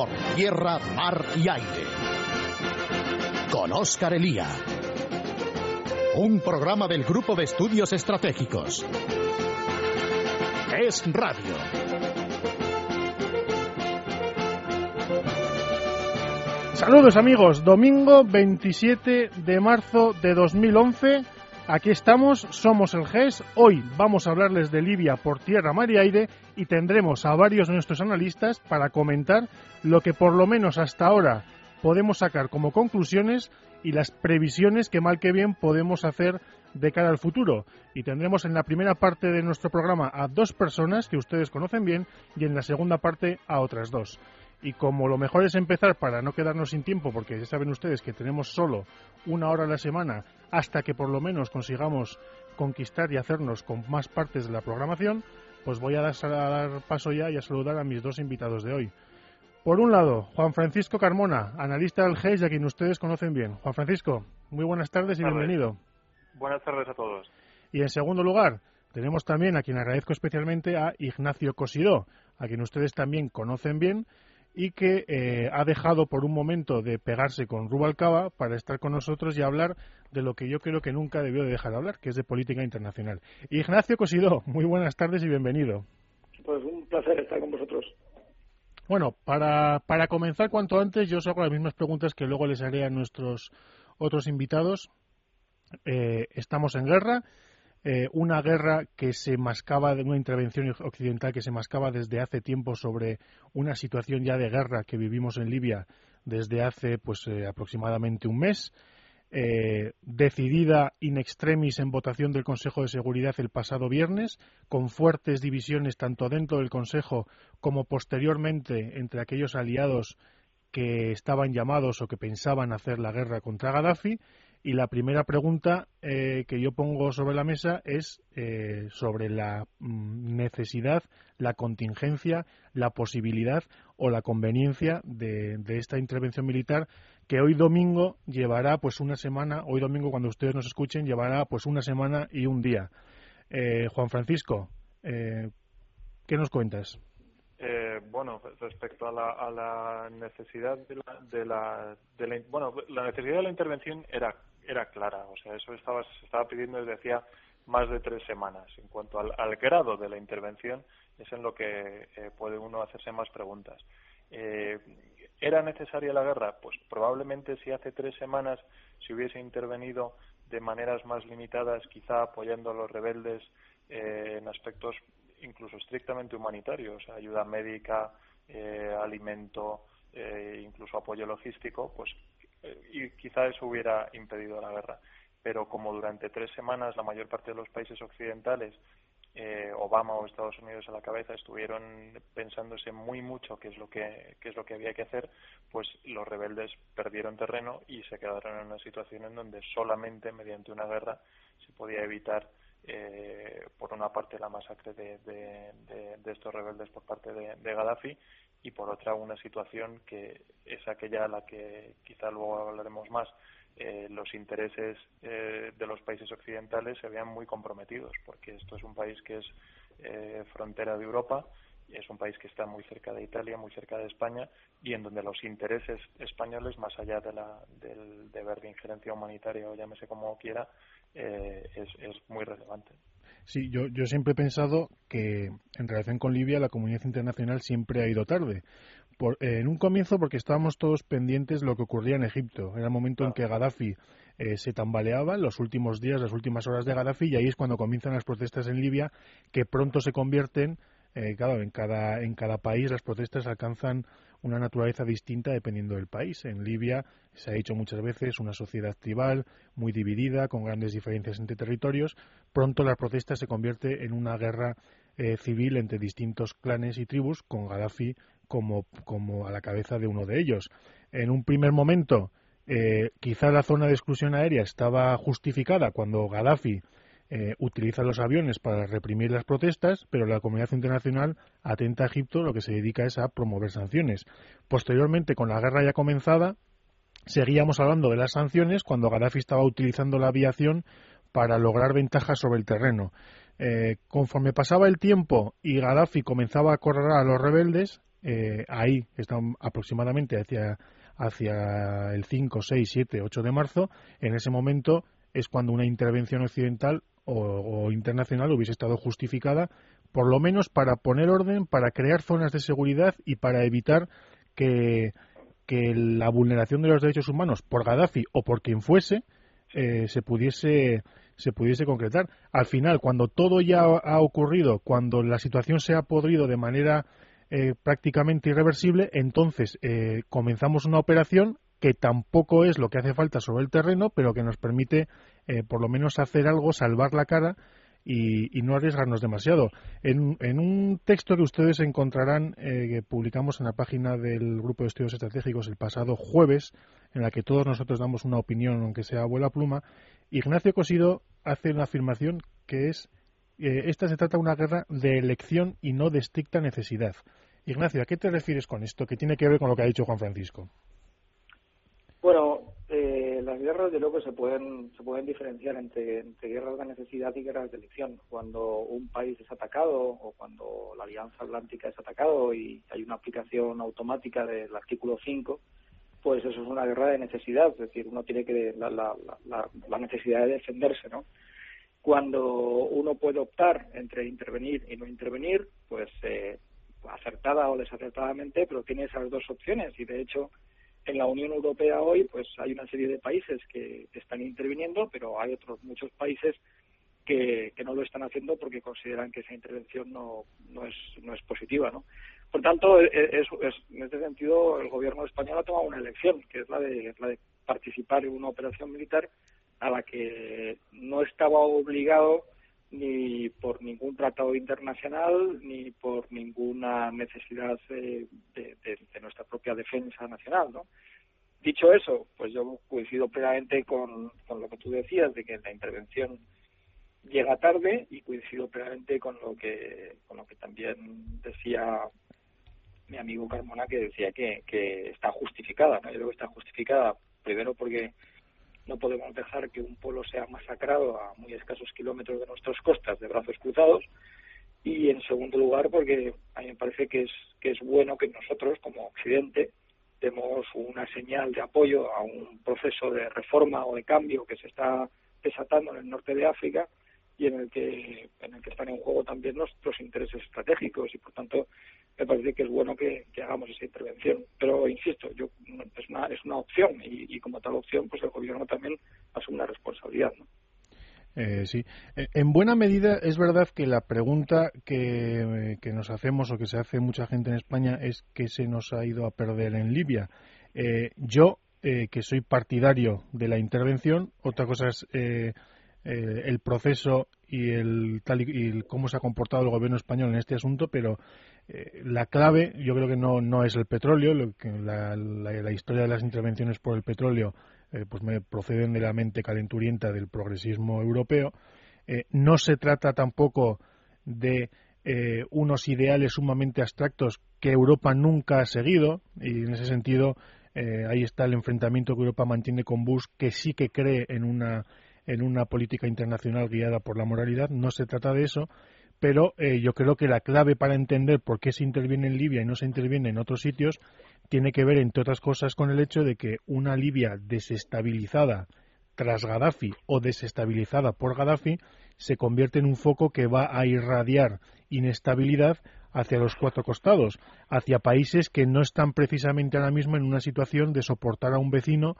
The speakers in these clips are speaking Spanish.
por tierra, mar y aire. Con Óscar Elía. Un programa del Grupo de Estudios Estratégicos. Es Radio. Saludos amigos, domingo 27 de marzo de 2011. Aquí estamos, somos el GES. Hoy vamos a hablarles de Libia por tierra, mar y aire y tendremos a varios de nuestros analistas para comentar lo que por lo menos hasta ahora podemos sacar como conclusiones y las previsiones que mal que bien podemos hacer de cara al futuro. Y tendremos en la primera parte de nuestro programa a dos personas que ustedes conocen bien y en la segunda parte a otras dos. Y como lo mejor es empezar para no quedarnos sin tiempo, porque ya saben ustedes que tenemos solo una hora a la semana hasta que por lo menos consigamos conquistar y hacernos con más partes de la programación, pues voy a dar, a dar paso ya y a saludar a mis dos invitados de hoy. Por un lado, Juan Francisco Carmona, analista del GES y a quien ustedes conocen bien. Juan Francisco, muy buenas tardes y bienvenido. Buenas tardes a todos. Y en segundo lugar, tenemos también a quien agradezco especialmente a Ignacio Cosidó, a quien ustedes también conocen bien y que eh, ha dejado por un momento de pegarse con Rubalcaba para estar con nosotros y hablar de lo que yo creo que nunca debió de dejar de hablar, que es de política internacional. Ignacio Cosidó, muy buenas tardes y bienvenido. Pues un placer estar con vosotros. Bueno, para, para comenzar cuanto antes, yo os hago las mismas preguntas que luego les haré a nuestros otros invitados. Eh, estamos en guerra, eh, una guerra que se mascaba, de una intervención occidental que se mascaba desde hace tiempo sobre una situación ya de guerra que vivimos en Libia desde hace pues eh, aproximadamente un mes. Eh, decidida in extremis en votación del Consejo de Seguridad el pasado viernes, con fuertes divisiones tanto dentro del Consejo como posteriormente entre aquellos aliados que estaban llamados o que pensaban hacer la guerra contra Gaddafi y la primera pregunta eh, que yo pongo sobre la mesa es eh, sobre la mm, necesidad, la contingencia, la posibilidad o la conveniencia de, esta intervención militar que hoy domingo llevará pues una semana, hoy domingo cuando ustedes nos escuchen llevará pues una semana y un día. Eh, Juan Francisco, ¿qué nos cuentas? bueno, respecto a la, a la necesidad de la, de la, de la, bueno, la necesidad de la intervención era era clara. O sea, eso estaba, se estaba pidiendo desde hacía más de tres semanas. En cuanto al, grado de la intervención, es en lo que eh, puede uno hacerse más preguntas. Eh, ¿Era necesaria la guerra? Pues probablemente si hace tres semanas se hubiese intervenido de maneras más limitadas, quizá apoyando a los rebeldes eh, en aspectos incluso estrictamente humanitarios, ayuda médica, alimento, incluso apoyo logístico, pues y quizá eso hubiera impedido la guerra. Pero como durante tres semanas la mayor parte de los países occidentales, eh, Obama o Estados Unidos a la cabeza, estuvieron pensándose muy mucho qué es lo que qué es lo que había que hacer, pues los rebeldes perdieron terreno y se quedaron en una situación en donde solamente mediante una guerra se podía evitar eh, por una parte la masacre de, de, estos rebeldes por parte de, Gaddafi y por otra una situación que es aquella a la que quizá luego hablaremos más eh, los intereses eh, de los países occidentales se vean muy comprometidos porque esto es un país que es eh, frontera de Europa es un país que está muy cerca de Italia, muy cerca de España y en donde los intereses españoles, más allá de la, del deber de injerencia humanitaria o llámese como quiera, es, es muy relevante. Sí, yo, yo siempre he pensado que en relación con Libia la comunidad internacional siempre ha ido tarde. Por, en un comienzo porque estábamos todos pendientes de lo que ocurría en Egipto. Era el momento en que Gaddafi eh, se tambaleaba, los últimos días, las últimas horas de Gaddafi, y ahí es cuando comienzan las protestas en Libia, que pronto se convierten, eh, claro, en cada, en cada país las protestas alcanzan una naturaleza distinta dependiendo del país. En Libia se ha dicho muchas veces una sociedad tribal muy dividida, con grandes diferencias entre territorios. Pronto la protesta se convierte en una guerra eh, civil entre distintos clanes y tribus, con Gaddafi como, como a la cabeza de uno de ellos. En un primer momento, eh, quizá la zona de exclusión aérea estaba justificada cuando Gaddafi eh, utiliza los aviones para reprimir las protestas, pero la comunidad internacional atenta a Egipto lo que se dedica es a promover sanciones. Posteriormente, con la guerra ya comenzada, seguíamos hablando de las sanciones cuando Gaddafi estaba utilizando la aviación para lograr ventajas sobre el terreno. Eh, conforme pasaba el tiempo y Gaddafi comenzaba a correr a los rebeldes, eh, ahí están aproximadamente hacia, hacia el 5, 6, 7, 8 de marzo, en ese momento es cuando una intervención occidental o, internacional hubiese estado justificada, por lo menos para poner orden, para crear zonas de seguridad y para evitar que, que la vulneración de los derechos humanos por Gaddafi o por quien fuese eh, se pudiese se pudiese concretar. Al final, cuando todo ya ha ocurrido, cuando la situación se ha podrido de manera eh, prácticamente irreversible, entonces eh, comenzamos una operación que tampoco es lo que hace falta sobre el terreno, pero que nos permite eh, por lo menos hacer algo, salvar la cara y, no arriesgarnos demasiado. En, un texto que ustedes encontrarán, que publicamos en la página del Grupo de Estudios Estratégicos el pasado jueves, en la que todos nosotros damos una opinión, aunque sea abuela pluma, Ignacio Cosido hace una afirmación que es eh, esta se trata de una guerra de elección y no de estricta necesidad. Ignacio, ¿a qué te refieres con esto? ¿Qué tiene que ver con lo que ha dicho Juan Francisco? Bueno, eh, las guerras de luego se pueden se pueden diferenciar entre, guerras de necesidad y guerras de elección. Cuando un país es atacado o cuando la Alianza Atlántica es atacado y hay una aplicación automática del artículo 5, pues eso es una guerra de necesidad, es decir, uno tiene que la, la, la, necesidad de defenderse, ¿no? Cuando uno puede optar entre intervenir y no intervenir, pues eh, acertada o desacertadamente, pero tiene esas dos opciones y de hecho en la Unión Europea hoy pues hay una serie de países que están interviniendo, pero hay otros muchos países que, no lo están haciendo porque consideran que esa intervención no, no, es, no es positiva, ¿no? Por tanto, e, e, es, en este sentido, el gobierno español ha tomado una elección, que es la de, la de participar en una operación militar a la que no estaba obligado ni por ningún tratado internacional ni por ninguna necesidad de, nuestra propia defensa nacional, ¿no? Dicho eso, pues yo coincido plenamente con, con lo que tú decías de que la intervención llega tarde y coincido plenamente con lo que con lo que también decía mi amigo Carmona que decía que, que está justificada. ¿no? Yo creo que está justificada primero porque no podemos dejar que un pueblo sea masacrado a muy escasos kilómetros de nuestras costas de brazos cruzados. Y en segundo lugar porque a mí me parece que es que es bueno que nosotros como occidente demos una señal de apoyo a un proceso de reforma o de cambio que se está desatando en el norte de África y en el que en el que están en juego también nuestros intereses estratégicos y por tanto me parece que es bueno que, hagamos esa intervención pero insisto yo es una es una opción y, como tal opción pues el gobierno también asume una responsabilidad eh, sí. Eh, en buena medida es verdad que la pregunta que, que, nos hacemos o que se hace mucha gente en España es que se nos ha ido a perder en Libia. Eh, yo, que soy partidario de la intervención, otra cosa es eh, el proceso y el tal y, cómo se ha comportado el gobierno español en este asunto, pero eh, la clave yo creo que no, no es el petróleo, lo que la, la, historia de las intervenciones por el petróleo eh, pues me proceden de la mente calenturienta del progresismo europeo. no se trata tampoco de unos ideales sumamente abstractos que Europa nunca ha seguido y en ese sentido ahí está el enfrentamiento que Europa mantiene con Bush que sí que cree en una en una política internacional guiada por la moralidad. No se trata de eso, pero eh, yo creo que la clave para entender por qué se interviene en Libia y no se interviene en otros sitios tiene que ver, entre otras cosas, con el hecho de que una Libia desestabilizada tras Gaddafi o desestabilizada por Gaddafi se convierte en un foco que va a irradiar inestabilidad hacia los cuatro costados, hacia países que no están precisamente ahora mismo en una situación de soportar a un vecino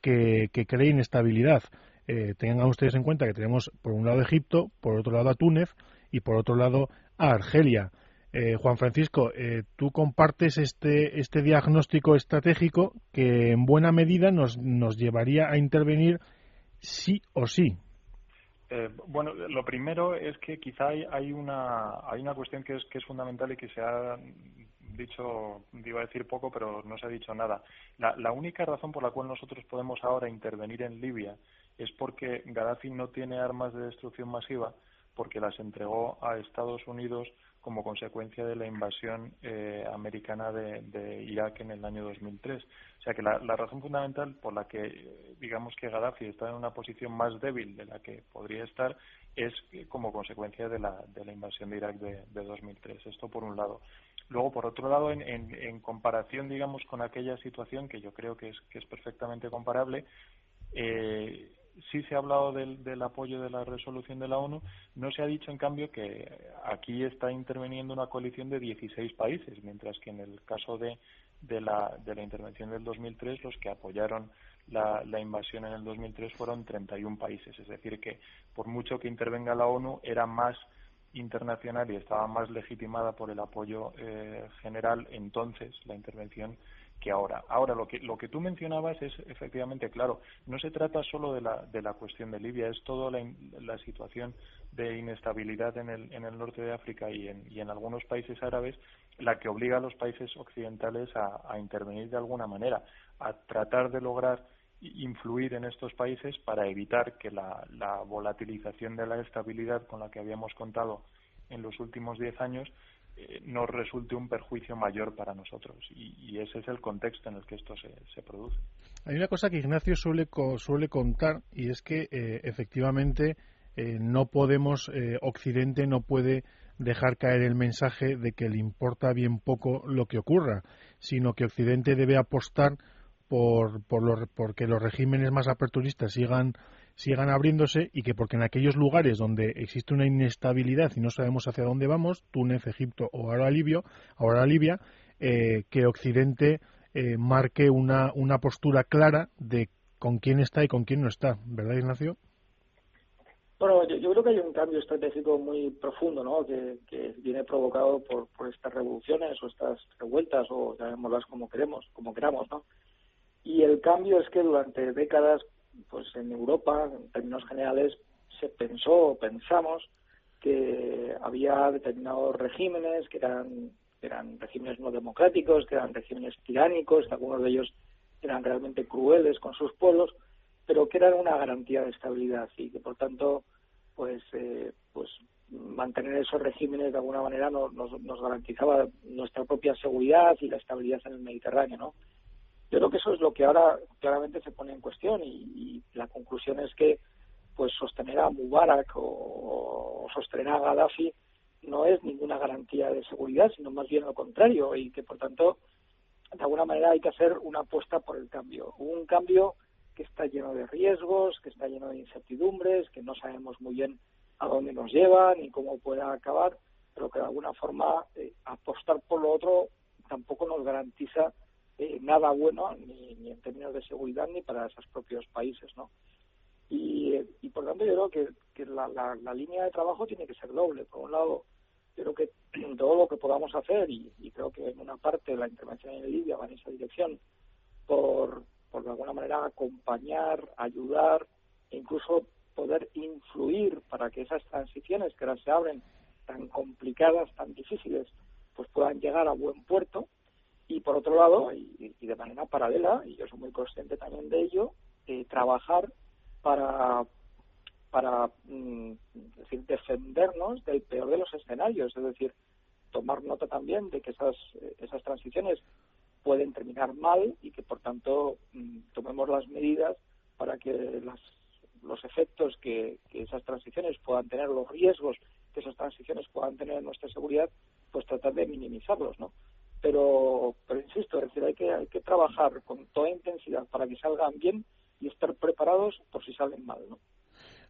que, que cree inestabilidad eh, tengan ustedes en cuenta que tenemos por un lado Egipto, por otro lado a Túnez y por otro lado a Argelia. Eh, Juan Francisco, eh, tú compartes este, este diagnóstico estratégico que en buena medida nos, nos llevaría a intervenir sí o sí. Eh, bueno, lo primero es que quizá hay, hay, una, hay una cuestión que es, que es fundamental y que se ha dicho, iba a decir poco, pero no se ha dicho nada. La, la única razón por la cual nosotros podemos ahora intervenir en Libia es porque Gaddafi no tiene armas de destrucción masiva porque las entregó a Estados Unidos como consecuencia de la invasión eh, americana de, Irak en el año 2003. O sea que la, razón fundamental por la que digamos que Gaddafi está en una posición más débil de la que podría estar es como consecuencia de la, de la invasión de Irak de, de 2003. Esto por un lado. Luego, por otro lado, en, en, comparación, digamos, con aquella situación que yo creo que es, que es perfectamente comparable, eh, sí se ha hablado del, del, apoyo de la resolución de la ONU, no se ha dicho, en cambio, que aquí está interviniendo una coalición de 16 países, mientras que en el caso de, de, la, de la intervención del 2003, los que apoyaron la, invasión en el 2003 fueron 31 países. Es decir, que por mucho que intervenga la ONU, era más internacional y estaba más legitimada por el apoyo eh, general entonces la intervención que ahora. Ahora, lo que, lo que tú mencionabas es efectivamente claro, no se trata solo de la, de la cuestión de Libia, es toda la, la situación de inestabilidad en el, en el norte de África y en, y en algunos países árabes la que obliga a los países occidentales a, a intervenir de alguna manera, a tratar de lograr influir en estos países para evitar que la, la volatilización de la estabilidad con la que habíamos contado en los últimos diez años eh, nos resulte un perjuicio mayor para nosotros. Y, ese es el contexto en el que esto se, produce. Hay una cosa que Ignacio suele, suele contar y es que eh, efectivamente eh, no podemos, Occidente no puede dejar caer el mensaje de que le importa bien poco lo que ocurra, sino que Occidente debe apostar por, por los, porque los regímenes más aperturistas sigan sigan abriéndose y que porque en aquellos lugares donde existe una inestabilidad y no sabemos hacia dónde vamos, Túnez, Egipto o ahora Libia, ahora Libia, eh, que Occidente eh, marque una, una postura clara de con quién está y con quién no está, ¿verdad, Ignacio? Bueno, yo, creo que hay un cambio estratégico muy profundo, ¿no? Que, que viene provocado por, por estas revoluciones o estas revueltas o llamémoslas como queremos, como queramos, ¿no? Y el cambio es que durante décadas pues en Europa, en términos generales, se pensó o pensamos que había determinados regímenes que eran, eran regímenes no democráticos, que eran regímenes tiránicos, algunos de ellos eran realmente crueles con sus pueblos, pero que eran una garantía de estabilidad y que por tanto pues eh, pues mantener esos regímenes de alguna manera nos, nos garantizaba nuestra propia seguridad y la estabilidad en el Mediterráneo, ¿no? Yo creo que eso es lo que ahora claramente se pone en cuestión y, la conclusión es que pues sostener a Mubarak o, sostener a Gaddafi no es ninguna garantía de seguridad, sino más bien lo contrario y que por tanto de alguna manera hay que hacer una apuesta por el cambio. Un cambio que está lleno de riesgos, que está lleno de incertidumbres, que no sabemos muy bien a dónde nos lleva ni cómo pueda acabar, pero que de alguna forma eh, apostar por lo otro tampoco nos garantiza eh, nada bueno ni, ni, en términos de seguridad ni para esos propios países, ¿no? Y, y por tanto yo creo que, la, la, la, línea de trabajo tiene que ser doble. Por un lado, yo creo que todo lo que podamos hacer, y, y creo que en una parte la intervención en Libia va en esa dirección, por, por de alguna manera acompañar, ayudar e incluso poder influir para que esas transiciones que ahora se abren tan complicadas, tan difíciles, pues puedan llegar a buen puerto y por otro lado, y, de manera paralela, y yo soy muy consciente también de ello, eh, trabajar para para mm, decir, defendernos del peor de los escenarios, es decir, tomar nota también de que esas, esas transiciones pueden terminar mal y que por tanto mm, tomemos las medidas para que las, los efectos que, que, esas transiciones puedan tener, los riesgos que esas transiciones puedan tener en nuestra seguridad, pues tratar de minimizarlos, ¿no? Pero, pero insisto, es decir, hay que, hay que trabajar con toda intensidad para que salgan bien y estar preparados por si salen mal, ¿no?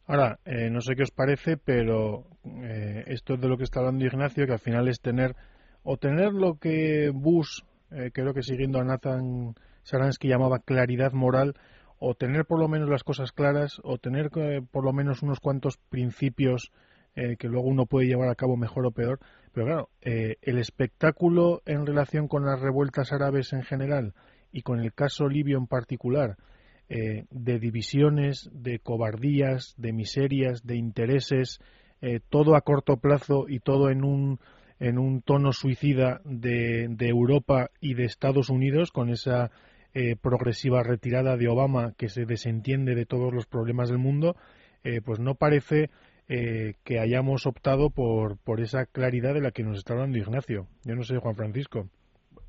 Ahora, eh, no sé qué os parece, pero eh, esto es de lo que está hablando Ignacio, que al final es tener, o tener lo que Bush, eh, creo que siguiendo a Nathan Saransky llamaba claridad moral, o tener por lo menos las cosas claras, o tener por lo menos unos cuantos principios que luego uno puede llevar a cabo mejor o peor, pero claro, eh, el espectáculo en relación con las revueltas árabes en general y con el caso libio en particular, eh, de divisiones, de cobardías, de miserias, de intereses, eh, todo a corto plazo y todo en un, en un tono suicida de, de Europa y de Estados Unidos, con esa progresiva retirada de Obama que se desentiende de todos los problemas del mundo, pues no parece eh, que hayamos optado por, por esa claridad de la que nos está hablando Ignacio. Yo no sé, Juan Francisco.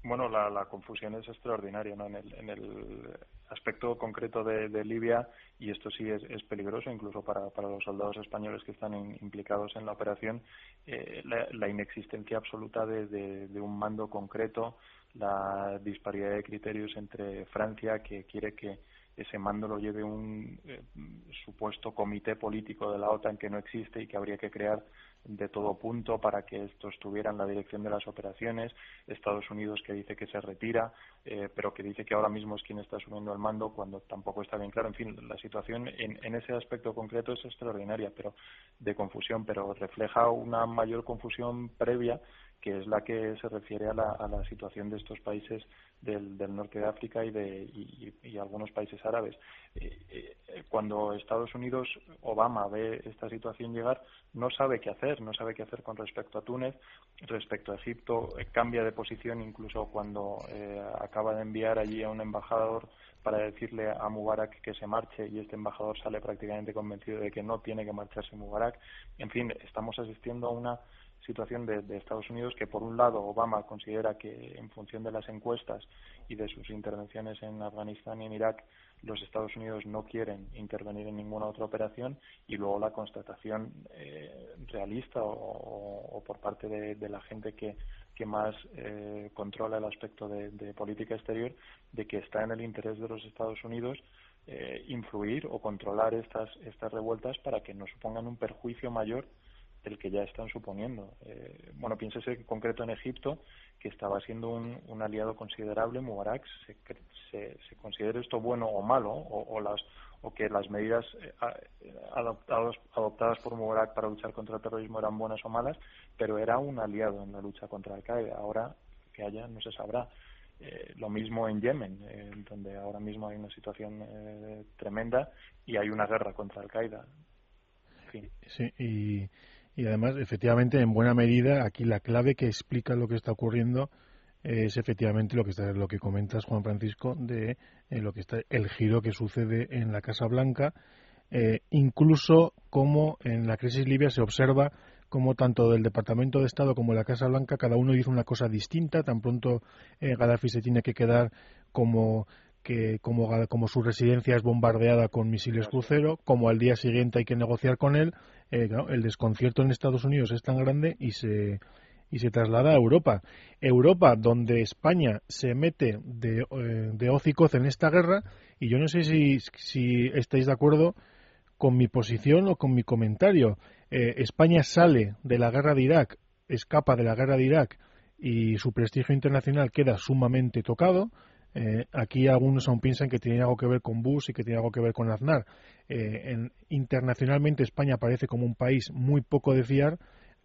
Bueno, la, confusión es extraordinaria, ¿no? En el, en el aspecto concreto de, Libia, y esto sí es, peligroso incluso para, para, los soldados españoles que están implicados en la operación, eh, la, inexistencia absoluta de, un mando concreto, la disparidad de criterios entre Francia, que quiere que ese mando lo lleve un eh, supuesto comité político de la OTAN que no existe y que habría que crear de todo punto para que estos tuvieran la dirección de las operaciones, Estados Unidos que dice que se retira, eh, pero que dice que ahora mismo es quien está asumiendo el mando cuando tampoco está bien claro. En fin, la situación en, en ese aspecto concreto es extraordinaria, pero de confusión, pero refleja una mayor confusión previa que es la que se refiere a la, a la situación de estos países del, del norte de África y de algunos países árabes. Eh, eh, cuando Estados Unidos, Obama, ve esta situación llegar, no sabe qué hacer, no sabe qué hacer con respecto a Túnez, respecto a Egipto, eh, cambia de posición incluso cuando acaba de enviar allí a un embajador para decirle a Mubarak que se marche y este embajador sale prácticamente convencido de que no tiene que marcharse Mubarak. En fin, estamos asistiendo a una situación de, Estados Unidos que, por un lado, Obama considera que, en función de las encuestas y de sus intervenciones en Afganistán y en Irak, los Estados Unidos no quieren intervenir en ninguna otra operación y luego la constatación eh, realista o, por parte de, la gente que, más eh, controla el aspecto de, política exterior de que está en el interés de los Estados Unidos eh, influir o controlar estas, estas revueltas para que no supongan un perjuicio mayor el que ya están suponiendo. Eh, bueno, piénsese en concreto en Egipto, que estaba siendo un, aliado considerable, Mubarak, se, se, se, considere esto bueno o malo, o, las, o que las medidas eh, adoptadas por Mubarak para luchar contra el terrorismo eran buenas o malas, pero era un aliado en la lucha contra Al-Qaeda. Ahora que haya, no se sabrá. Eh, lo mismo en Yemen, donde ahora mismo hay una situación tremenda y hay una guerra contra Al-Qaeda. Sí, y además, efectivamente, en buena medida, aquí la clave que explica lo que está ocurriendo es efectivamente lo que está, lo que comentas Juan Francisco de eh, lo que está el giro que sucede en la Casa Blanca eh, incluso como en la crisis libia se observa como tanto del Departamento de Estado como la Casa Blanca cada uno dice una cosa distinta tan pronto eh, Gaddafi se tiene que quedar como que como, como su residencia es bombardeada con misiles crucero, como al día siguiente hay que negociar con él, eh, el desconcierto en Estados Unidos es tan grande y se, y se traslada a Europa. Europa, donde España se mete de, eh, de hocicoz en esta guerra, y yo no sé si, si estáis de acuerdo con mi posición o con mi comentario. Eh, España sale de la guerra de Irak, escapa de la guerra de Irak y su prestigio internacional queda sumamente tocado. Eh, aquí algunos aún piensan que tiene algo que ver con Bush y que tiene algo que ver con Aznar. Eh, internacionalmente España parece como un país muy poco de fiar,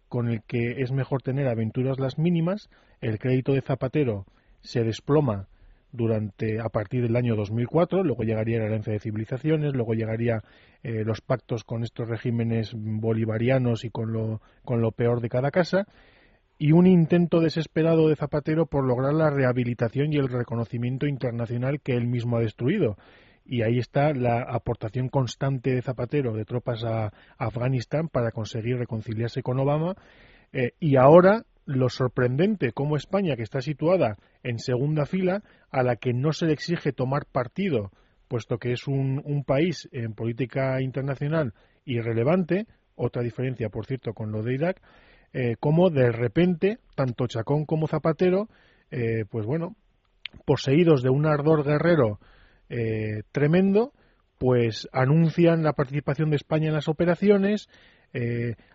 con el que es mejor tener aventuras las mínimas. El crédito de Zapatero se desploma durante a partir del año 2004, luego llegaría la herencia de civilizaciones, luego llegaría eh, los pactos con estos regímenes bolivarianos y con lo, con lo peor de cada casa y un intento desesperado de Zapatero por lograr la rehabilitación y el reconocimiento internacional que él mismo ha destruido. Y ahí está la aportación constante de Zapatero de tropas a, Afganistán para conseguir reconciliarse con Obama. Eh, y ahora lo sorprendente como España, que está situada en segunda fila, a la que no se le exige tomar partido, puesto que es un, un país en política internacional irrelevante, otra diferencia, por cierto, con lo de Irak, eh, como de repente, tanto Chacón como Zapatero, eh, pues bueno, poseídos de un ardor guerrero eh, tremendo, pues anuncian la participación de España en las operaciones,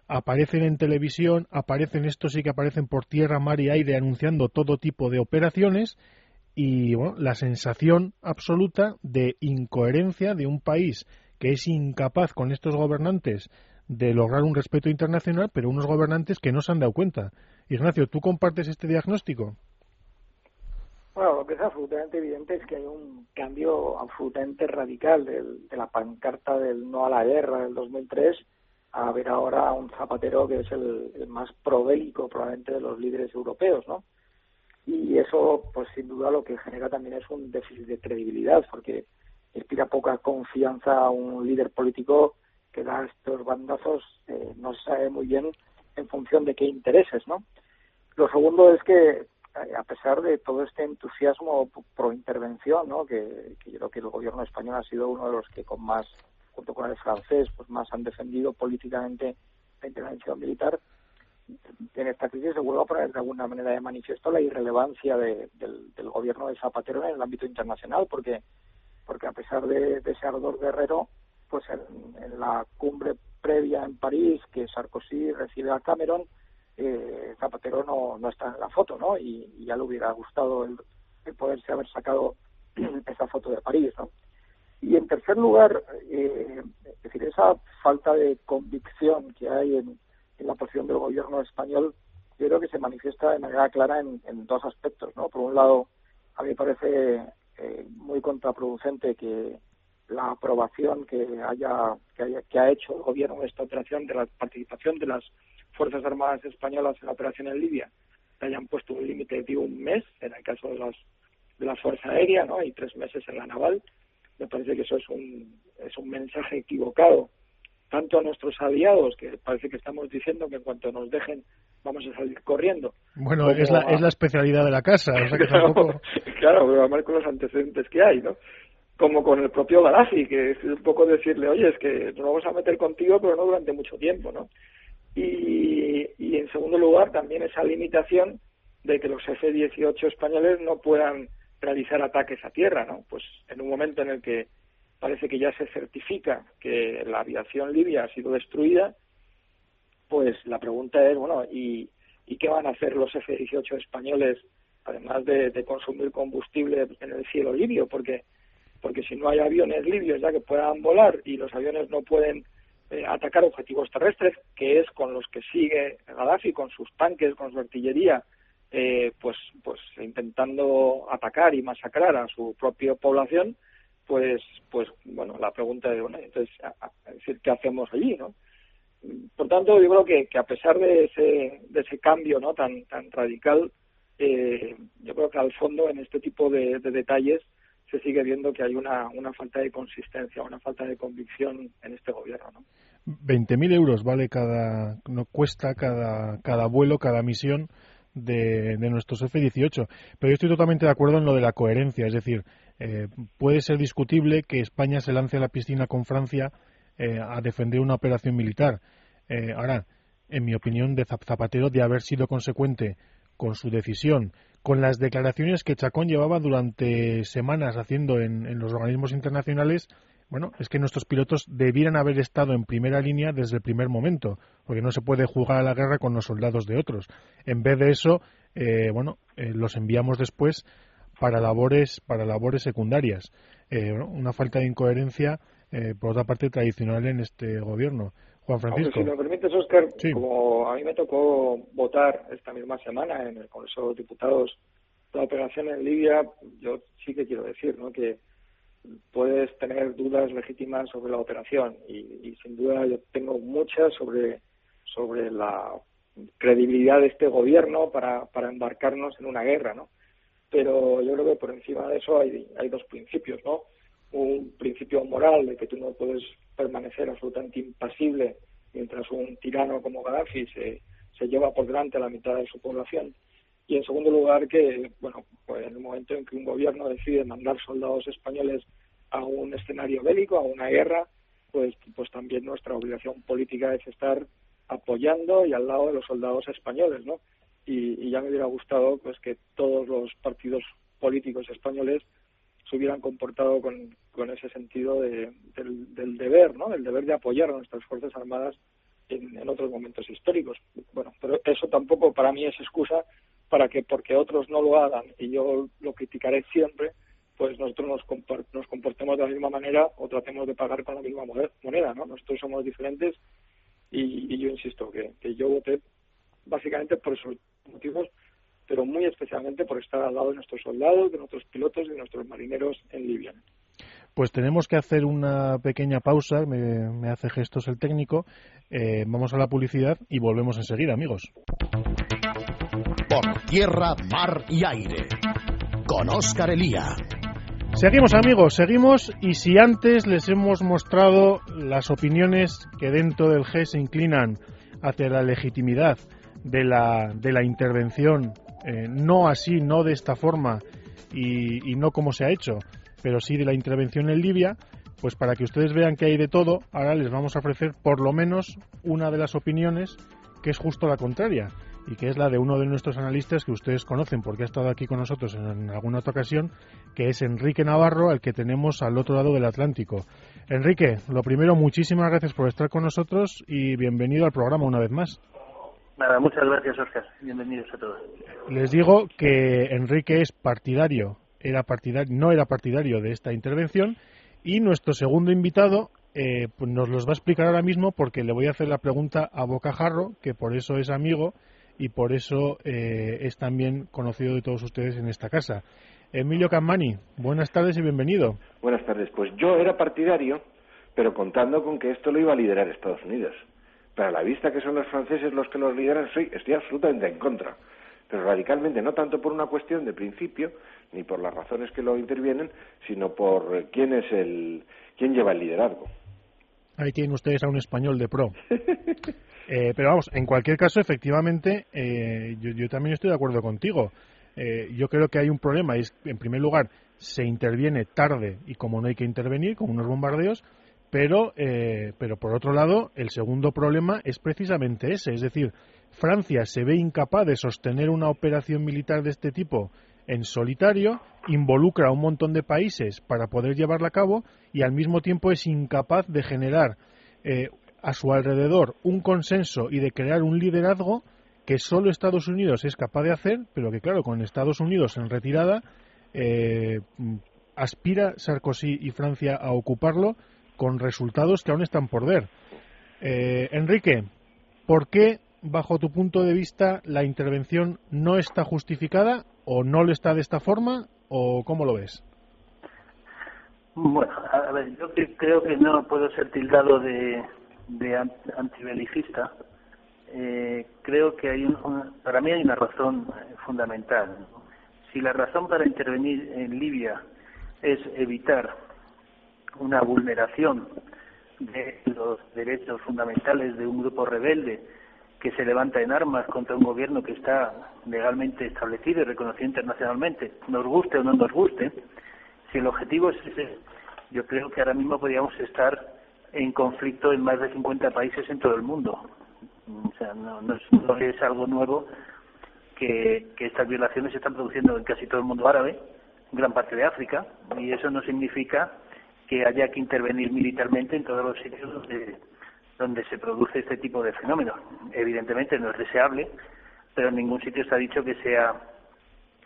aparecen en televisión, aparecen estos sí que aparecen por tierra, mar y aire anunciando todo tipo de operaciones y bueno, la sensación absoluta de incoherencia de un país que es incapaz con estos gobernantes de lograr un respeto internacional, pero unos gobernantes que no se han dado cuenta. Ignacio, ¿tú compartes este diagnóstico? Bueno, lo que es absolutamente evidente es que hay un cambio absolutamente radical de la pancarta del no a la guerra del 2003 a ver ahora a un Zapatero que es el, el, más probélico probablemente de los líderes europeos, ¿no? Y eso, pues sin duda lo que genera también es un déficit de credibilidad, porque inspira poca confianza a un líder político que da estos bandazos eh, no se sabe muy bien en función de qué intereses, ¿no? Lo segundo es que a pesar de todo este entusiasmo pro intervención, ¿no? que, yo creo que el gobierno español ha sido uno de los que con más, junto con el francés, pues más han defendido políticamente la intervención militar, en esta crisis se vuelve a poner de alguna manera de manifiesto la irrelevancia del, gobierno de Zapatero en el ámbito internacional, porque porque a pesar de, ese ardor guerrero, pues en, la cumbre previa en París, que Sarkozy recibe a Cameron, eh, Zapatero no, no está en la foto, ¿no? Y, ya le hubiera gustado el, poderse haber sacado esa foto de París, ¿no? Y en tercer lugar, eh, es decir, esa falta de convicción que hay en, la posición del gobierno español, creo que se manifiesta de manera clara en, dos aspectos, ¿no? Por un lado, a mí me parece eh, muy contraproducente que la aprobación que haya, que haya que ha hecho el gobierno de esta operación de la participación de las Fuerzas Armadas Españolas en la operación en Libia hayan puesto un límite de un mes en el caso de, las, de la Fuerza Aérea ¿no? y tres meses en la naval. Me parece que eso es un, es un mensaje equivocado tanto a nuestros aliados, que parece que estamos diciendo que en cuanto nos dejen vamos a salir corriendo. Bueno, es la, es la especialidad de la casa. claro, pero además con los antecedentes que hay, ¿no? Como con el propio Gaddafi, que es un poco decirle, oye, es que nos vamos a meter contigo, pero no durante mucho tiempo, ¿no? Y, y en segundo lugar, también esa limitación de que los F-18 españoles no puedan realizar ataques a tierra, ¿no? Pues en un momento en el que parece que ya se certifica que la aviación libia ha sido destruida, pues la pregunta es, bueno, ¿y, y qué van a hacer los F-18 españoles, además de, consumir combustible en el cielo libio? Porque, porque si no hay aviones libios ya que puedan volar y los aviones no pueden eh, atacar objetivos terrestres, que es con los que sigue Gaddafi, con sus tanques, con su artillería, eh, pues, pues intentando atacar y masacrar a su propia población, pues, pues bueno, la pregunta es, bueno, entonces, decir, ¿qué hacemos allí, no? Por tanto, yo creo que, que a pesar de ese, de ese cambio, ¿no? Tan, tan radical, eh, yo creo que al fondo, en este tipo de, detalles, se sigue viendo que hay una, una falta de consistencia, una falta de convicción en este gobierno, ¿no? 20.000 euros vale cada, no cuesta cada, cada vuelo, cada misión de, de nuestros F-18. Pero yo estoy totalmente de acuerdo en lo de la coherencia, es decir, eh, puede ser discutible que España se lance a la piscina con Francia eh, a defender una operación militar. Eh, ahora, en mi opinión, de Zapatero, de haber sido consecuente con su decisión, con las declaraciones que Chacón llevaba durante semanas haciendo en, los organismos internacionales, bueno, es que nuestros pilotos debieran haber estado en primera línea desde el primer momento, porque no se puede jugar a la guerra con los soldados de otros. En vez de eso, bueno, los enviamos después para labores para labores secundarias. Eh, una falta de incoherencia, eh, por otra parte, tradicional en este gobierno. Juan Francisco. si me permites, Oscar, como a mí me tocó votar esta misma semana en el Congreso de Diputados la operación en Libia, yo sí que quiero decir ¿no? que puedes tener dudas legítimas sobre la operación y, y sin duda yo tengo muchas sobre, sobre la credibilidad de este gobierno para, para embarcarnos en una guerra, ¿no? pero yo creo que por encima de eso hay, hay dos principios, ¿no? Un principio moral de que tú no puedes permanecer absolutamente impasible mientras un tirano como Gaddafi se, se lleva por delante a la mitad de su población. Y en segundo lugar, que, bueno, pues en el momento en que un gobierno decide mandar soldados españoles a un escenario bélico, a una guerra, pues, pues también nuestra obligación política es estar apoyando y al lado de los soldados españoles, ¿no? y, ya me hubiera gustado pues que todos los partidos políticos españoles se hubieran comportado con, con ese sentido de, del, deber, ¿no? Del deber de apoyar a nuestras Fuerzas Armadas en, en, otros momentos históricos. Bueno, pero eso tampoco para mí es excusa para que porque otros no lo hagan y yo lo criticaré siempre, pues nosotros nos, nos comportemos de la misma manera o tratemos de pagar con la misma moneda, ¿no? Nosotros somos diferentes y, y yo insisto que, que yo voté básicamente por esos motivos, pero muy especialmente por estar al lado de nuestros soldados, de nuestros pilotos y de nuestros marineros en Libia. Pues tenemos que hacer una pequeña pausa, me, hace gestos el técnico, eh, vamos a la publicidad y volvemos enseguida, amigos. Por tierra, mar y aire, con Oscar Elía. Seguimos amigos, seguimos y si antes les hemos mostrado las opiniones que dentro del G se inclinan hacia la legitimidad de la, de la intervención eh, no así, no de esta forma y, y no como se ha hecho, pero sí de la intervención en Libia, pues para que ustedes vean que hay de todo, ahora les vamos a ofrecer por lo menos una de las opiniones que es justo la contraria y que es la de uno de nuestros analistas que ustedes conocen porque ha estado aquí con nosotros en alguna otra ocasión, que es Enrique Navarro, al que tenemos al otro lado del Atlántico. Enrique, lo primero, muchísimas gracias por estar con nosotros y bienvenido al programa una vez más. Nada, muchas gracias, Oscar. Bienvenidos a todos. Les digo que Enrique es partidario, era partidario, no era partidario de esta intervención y nuestro segundo invitado eh, pues nos los va a explicar ahora mismo porque le voy a hacer la pregunta a Bocajarro, que por eso es amigo y por eso eh, es también conocido de todos ustedes en esta casa. Emilio Cammani, buenas tardes y bienvenido. Buenas tardes. Pues yo era partidario, pero contando con que esto lo iba a liderar Estados Unidos. Para la vista que son los franceses los que los lideran, soy, estoy absolutamente en contra. Pero radicalmente, no tanto por una cuestión de principio, ni por las razones que lo intervienen, sino por quién es el, quién lleva el liderazgo. Ahí tienen ustedes a un español de pro. Eh, pero vamos, en cualquier caso, efectivamente, eh, yo, también estoy de acuerdo contigo. Eh, yo creo que hay un problema. Es, en primer lugar, se interviene tarde y como no hay que intervenir, con unos bombardeos. Pero, pero por otro lado, el segundo problema es precisamente ese. Es decir, Francia se ve incapaz de sostener una operación militar de este tipo en solitario, involucra a un montón de países para poder llevarla a cabo y al mismo tiempo es incapaz de generar eh, a su alrededor un consenso y de crear un liderazgo que solo Estados Unidos es capaz de hacer, pero que claro, con Estados Unidos en retirada, eh, aspira Sarkozy y Francia a ocuparlo con resultados que aún están por ver. Eh, Enrique, ¿por qué, bajo tu punto de vista, la intervención no está justificada o no lo está de esta forma o cómo lo ves? Bueno, a ver, yo creo que no puedo ser tildado de, de antibelicista. Eh, creo que hay para mí hay una razón eh, fundamental. Si la razón para intervenir en Libia es evitar una vulneración de los derechos fundamentales de un grupo rebelde que se levanta en armas contra un gobierno que está legalmente establecido y reconocido internacionalmente, nos guste o no nos guste, si el objetivo es ese, yo creo que ahora mismo podríamos estar en conflicto en más de 50 países en todo el mundo. O sea, no, no, es, algo nuevo que, que estas violaciones se están produciendo en casi todo el mundo árabe, gran parte de África, y eso no significa que haya que intervenir militarmente en todos los sitios donde se produce este tipo de fenómenos. Evidentemente no es deseable, pero en ningún sitio está dicho que sea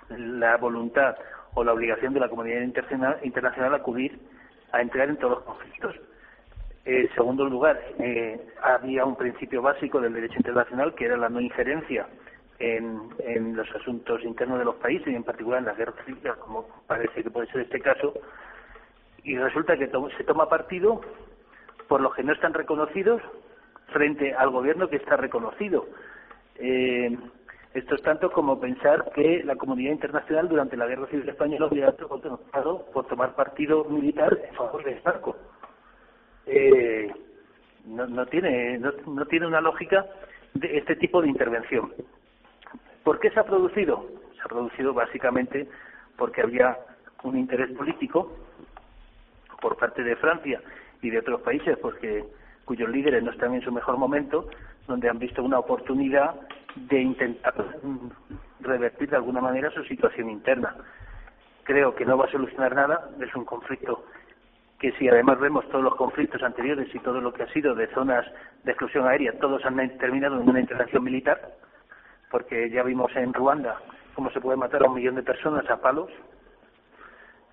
la voluntad o la obligación de la comunidad internacional, acudir a entrar en todos los conflictos. En segundo lugar, eh, había un principio básico del derecho internacional que era la no injerencia en, en los asuntos internos de los países y en particular en las guerras civiles, como parece que puede ser este caso, y resulta que se toma partido por los que no están reconocidos frente al gobierno que está reconocido. Eh, esto es tanto como pensar que la comunidad internacional durante la Guerra Civil Española hubiera optado por tomar partido militar en favor de Franco. Eh, no, no, tiene no, no tiene una lógica de este tipo de intervención. ¿Por qué se ha producido? Se ha producido básicamente porque había un interés político por parte de Francia y de otros países porque cuyos líderes no están en su mejor momento, donde han visto una oportunidad de intentar revertir de alguna manera su situación interna. Creo que no va a solucionar nada, es un conflicto que si además vemos todos los conflictos anteriores y todo lo que ha sido de zonas de exclusión aérea, todos han terminado en una intervención militar, porque ya vimos en Ruanda cómo se puede matar a un millón de personas a palos.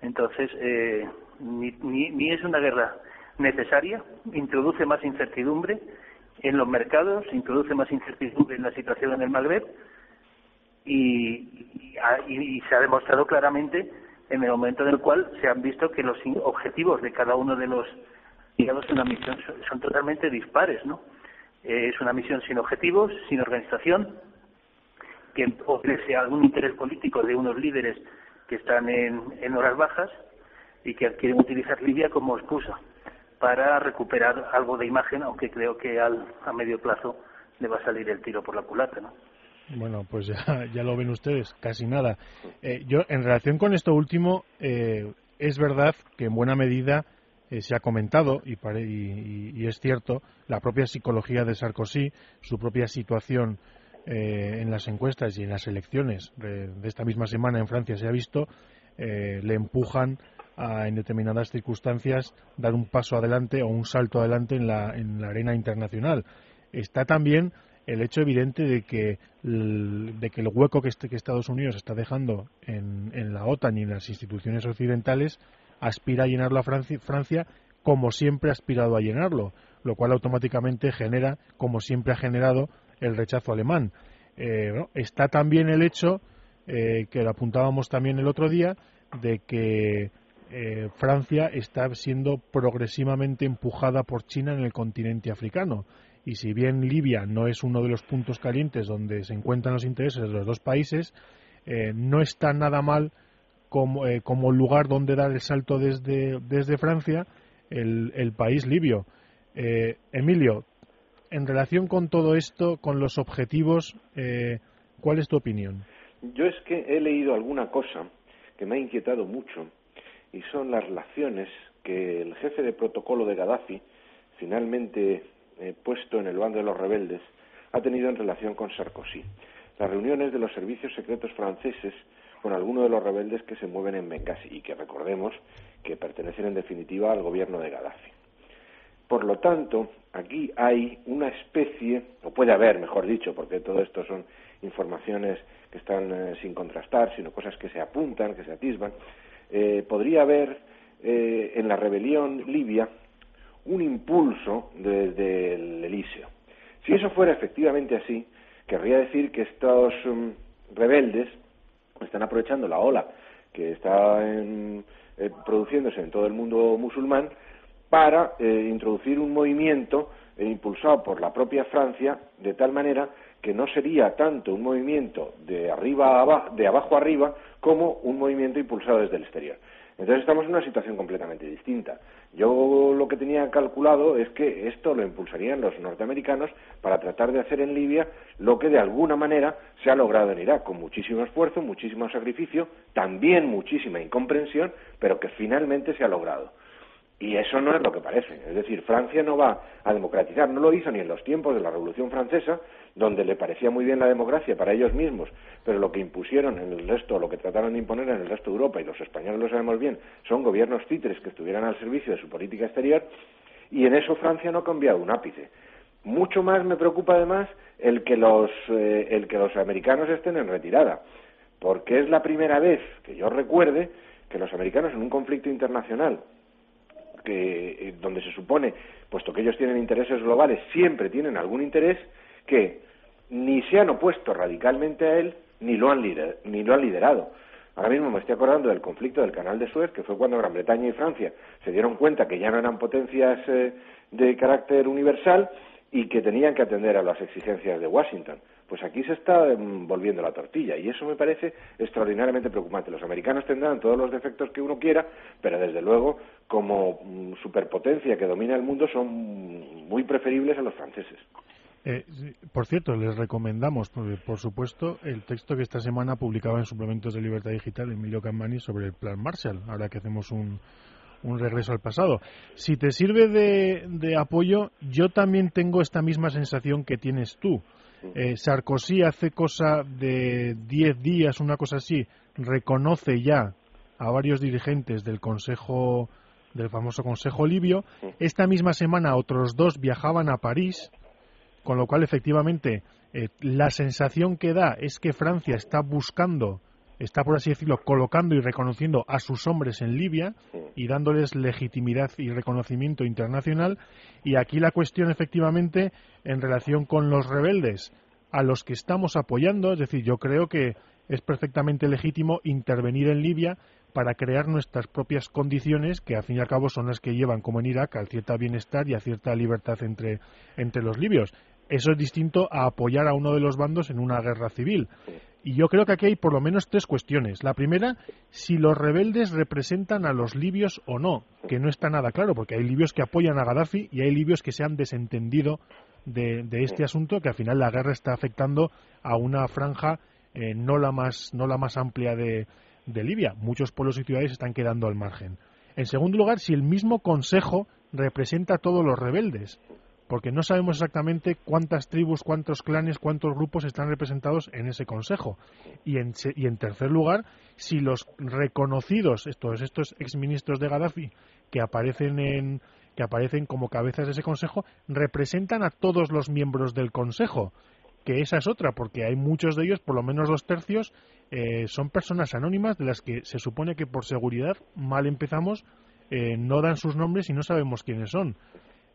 Entonces, eh, ni, ni, ni es una guerra necesaria, introduce más incertidumbre en los mercados, introduce más incertidumbre en la situación en el Magreb y, y, se ha demostrado claramente en el momento en el cual se han visto que los objetivos de cada uno de los digamos una misión son, totalmente dispares, ¿no? Eh, es una misión sin objetivos, sin organización, que ofrece algún interés político de unos líderes que están en horas bajas y que quieren utilizar Libia como excusa para recuperar algo de imagen, aunque creo que al, a medio plazo le va a salir el tiro por la culata, ¿no? Bueno, pues ya, ya lo ven ustedes, casi nada. Eh, yo, en relación con esto último, eh, es verdad que en buena medida eh, se ha comentado, y, y, es cierto, la propia psicología de Sarkozy, su propia situación en las encuestas y en las elecciones de, esta misma semana en Francia se ha visto, le empujan a, en determinadas circunstancias, dar un paso adelante o un salto adelante en la, en la arena internacional. Está también el hecho evidente de que el, de que el hueco que, este, que Estados Unidos está dejando en, en, la OTAN y en las instituciones occidentales aspira a llenarlo a Francia, Francia como siempre ha aspirado a llenarlo, lo cual automáticamente genera, como siempre ha generado, el rechazo alemán. Eh, está también el hecho, eh, que lo apuntábamos también el otro día, de que eh, Francia está siendo progresivamente empujada por China en el continente africano y si bien Libia no es uno de los puntos calientes donde se encuentran los intereses de los dos países, eh, no está nada mal como, eh, como, lugar donde dar el salto desde, desde Francia el, país libio. Eh, Emilio, en relación con todo esto, con los objetivos, ¿cuál es tu opinión? Yo es que he leído alguna cosa que me ha inquietado mucho y son las relaciones que el jefe de protocolo de Gaddafi finalmente eh, puesto en el bando de los rebeldes ha tenido en relación con Sarkozy. Las reuniones de los servicios secretos franceses con algunos de los rebeldes que se mueven en Benghazi y que recordemos que pertenecen en definitiva al gobierno de Gaddafi. Por lo tanto, aquí hay una especie, o puede haber, mejor dicho, porque todo esto son informaciones que están eh, sin contrastar, sino cosas que se apuntan, que se atisban, eh, podría haber en la rebelión libia un impulso desde el Elíseo. Si eso fuera efectivamente así, querría decir que estos um, rebeldes están aprovechando la ola que está eh, produciéndose en todo el mundo musulmán para eh, introducir un movimiento eh, impulsado por la propia Francia de tal manera que no sería tanto un movimiento de arriba abajo, de abajo arriba como un movimiento impulsado desde el exterior. Entonces estamos en una situación completamente distinta. Yo lo que tenía calculado es que esto lo impulsarían los norteamericanos para tratar de hacer en Libia lo que de alguna manera se ha logrado en Irak, con muchísimo esfuerzo, muchísimo sacrificio, también muchísima incomprensión, pero que finalmente se ha logrado. Y eso no es lo que parece. Es decir, Francia no va a democratizar, no lo hizo ni en los tiempos de la Revolución Francesa, donde le parecía muy bien la democracia para ellos mismos, pero lo que impusieron en el resto, lo que trataron de imponer en el resto de Europa, y los españoles lo sabemos bien, son gobiernos títeres que estuvieran al servicio de su política exterior, y en eso Francia no ha cambiado un ápice. Mucho más me preocupa además el que los, eh, el que los americanos estén en retirada, porque es la primera vez que yo recuerde que los americanos en un conflicto internacional que, eh, donde se supone, puesto que ellos tienen intereses globales, siempre tienen algún interés que ni se han opuesto radicalmente a él, ni lo han, ni lo han liderado. Ahora mismo me estoy acordando del conflicto del Canal de Suez, que fue cuando Gran Bretaña y Francia se dieron cuenta que ya no eran potencias eh, de carácter universal y que tenían que atender a las exigencias de Washington. Pues aquí se está mm, volviendo la tortilla y eso me parece extraordinariamente preocupante. Los americanos tendrán todos los defectos que uno quiera, pero desde luego, como mm, superpotencia que domina el mundo, son muy preferibles a los franceses. Eh, por cierto, les recomendamos, por, supuesto, el texto que esta semana publicaba en Suplementos de Libertad Digital Emilio Campani sobre el Plan Marshall, ahora que hacemos un, un regreso al pasado. Si te sirve de, apoyo, yo también tengo esta misma sensación que tienes tú. Eh, Sarkozy hace cosa de 10 días, una cosa así, reconoce ya a varios dirigentes del Consejo, del famoso Consejo Libio. Esta misma semana otros dos viajaban a París, con lo cual efectivamente eh, la sensación que da es que Francia está buscando está, por así decirlo, colocando y reconociendo a sus hombres en Libia y dándoles legitimidad y reconocimiento internacional. Y aquí la cuestión, efectivamente, en relación con los rebeldes a los que estamos apoyando, es decir, yo creo que es perfectamente legítimo intervenir en Libia para crear nuestras propias condiciones, que al fin y al cabo son las que llevan, como en Irak, a cierta bienestar y a cierta libertad entre, entre los libios. Eso es distinto a apoyar a uno de los bandos en una guerra civil. Y yo creo que aquí hay por lo menos tres cuestiones. La primera, si los rebeldes representan a los libios o no, que no está nada claro, porque hay libios que apoyan a Gaddafi y hay libios que se han desentendido de, este asunto, que al final la guerra está afectando a una franja eh, no la más no la más amplia de, de Libia. Muchos pueblos y ciudades están quedando al margen. En segundo lugar, si el mismo Consejo representa a todos los rebeldes, porque no sabemos exactamente cuántas tribus, cuántos clanes, cuántos grupos están representados en ese Consejo. Y en, y en tercer lugar, si los reconocidos, estos, estos exministros de Gaddafi que aparecen en, que aparecen como cabezas de ese consejo representan a todos los miembros del consejo que esa es otra porque hay muchos de ellos por lo menos dos tercios eh, son personas anónimas de las que se supone que por seguridad mal empezamos eh, no dan sus nombres y no sabemos quiénes son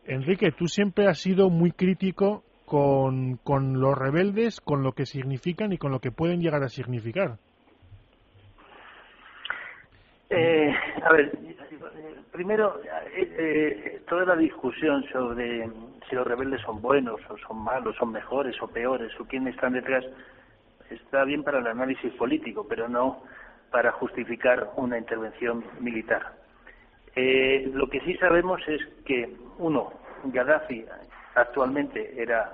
Enrique tú siempre has sido muy crítico con, con los rebeldes con lo que significan y con lo que pueden llegar a significar eh, a ver, primero, eh, eh, toda la discusión sobre si los rebeldes son buenos o son malos, son mejores o peores, o quiénes están detrás, está bien para el análisis político, pero no para justificar una intervención militar. Eh, lo que sí sabemos es que, uno, Gaddafi actualmente era,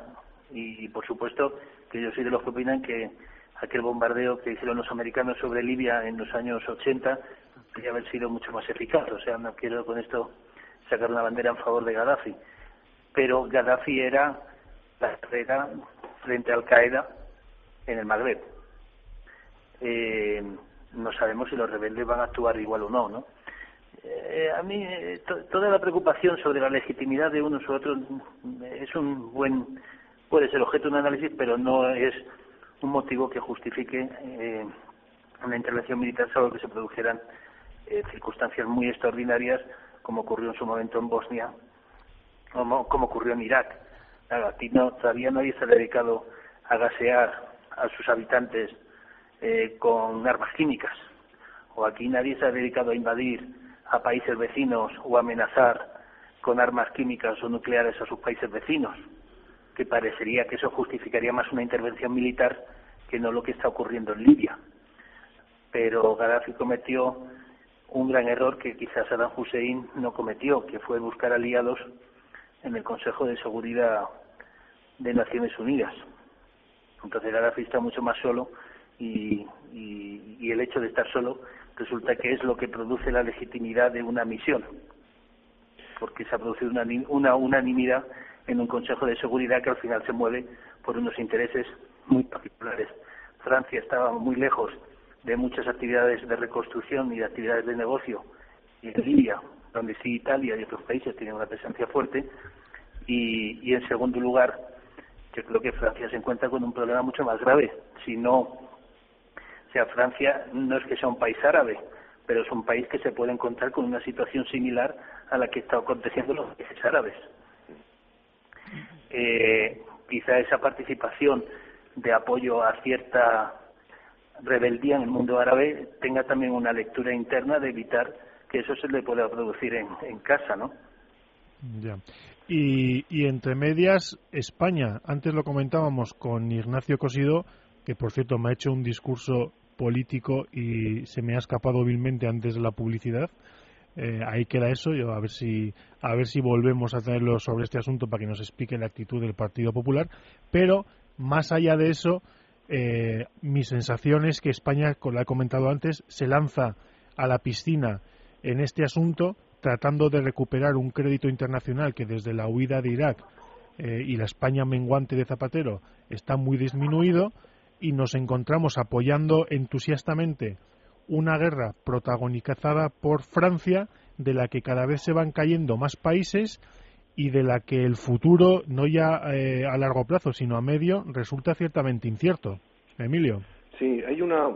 y, por supuesto que yo soy de los que opinan que aquel bombardeo que hicieron los americanos sobre Libia en los años 80 podría haber sido mucho más eficaz. O sea, no quiero con esto sacar una bandera en favor de Gaddafi. Pero Gaddafi era la estrella frente a Al-Qaeda en el Magreb. Eh, no sabemos si los rebeldes van a actuar igual o no, ¿no? Eh, a mí eh, toda la preocupación sobre la legitimidad de unos u otros mm, es un buen puede ser objeto de un análisis, pero no es un motivo que justifique eh, una intervención militar salvo que se produjeran eh, circunstancias muy extraordinarias, como ocurrió en su momento en Bosnia, como, como ocurrió en Irak. aquí no, todavía nadie se ha dedicado a gasear a sus habitantes eh, con armas químicas, o aquí nadie se ha dedicado a invadir a países vecinos o amenazar con armas químicas o nucleares a sus países vecinos, que parecería que eso justificaría más una intervención militar que no lo que está ocurriendo en Libia. Pero Gaddafi cometió un gran error que quizás Saddam Hussein no cometió, que fue buscar aliados en el Consejo de Seguridad de Naciones Unidas. Entonces Gaddafi está mucho más solo y, y, el hecho de estar solo resulta que es lo que produce la legitimidad de una misión, porque se ha producido una, una unanimidad en un Consejo de Seguridad que al final se mueve por unos intereses muy particulares. Francia estaba muy lejos de muchas actividades de reconstrucción y de actividades de negocio en Libia, donde sí Italia y otros países tienen una presencia fuerte, y, y en segundo lugar, yo creo que Francia se encuentra con un problema mucho más grave. Si no, o sea, Francia no es que sea un país árabe, pero es un país que se puede encontrar con una situación similar a la que está aconteciendo en los países árabes. Eh, quizá esa participación de apoyo a cierta rebeldía en el mundo árabe tenga también una lectura interna de evitar que eso se le pueda producir en, en casa, ¿no? Ya. Y, y entre medias, España, antes lo comentábamos con Ignacio Cosido, que por cierto me ha hecho un discurso político y se me ha escapado vilmente antes de la publicidad. Eh, ahí queda eso. Yo a ver si a ver si volvemos a tenerlo sobre este asunto para que nos explique la actitud del Partido Popular. Pero más allá de eso, eh, mi sensación es que España, como lo he comentado antes, se lanza a la piscina en este asunto tratando de recuperar un crédito internacional que desde la huida de Irak eh, y la España menguante de Zapatero está muy disminuido y nos encontramos apoyando entusiastamente una guerra protagonizada por Francia de la que cada vez se van cayendo más países y de la que el futuro, no ya eh, a largo plazo, sino a medio, resulta ciertamente incierto. Emilio. Sí, hay una,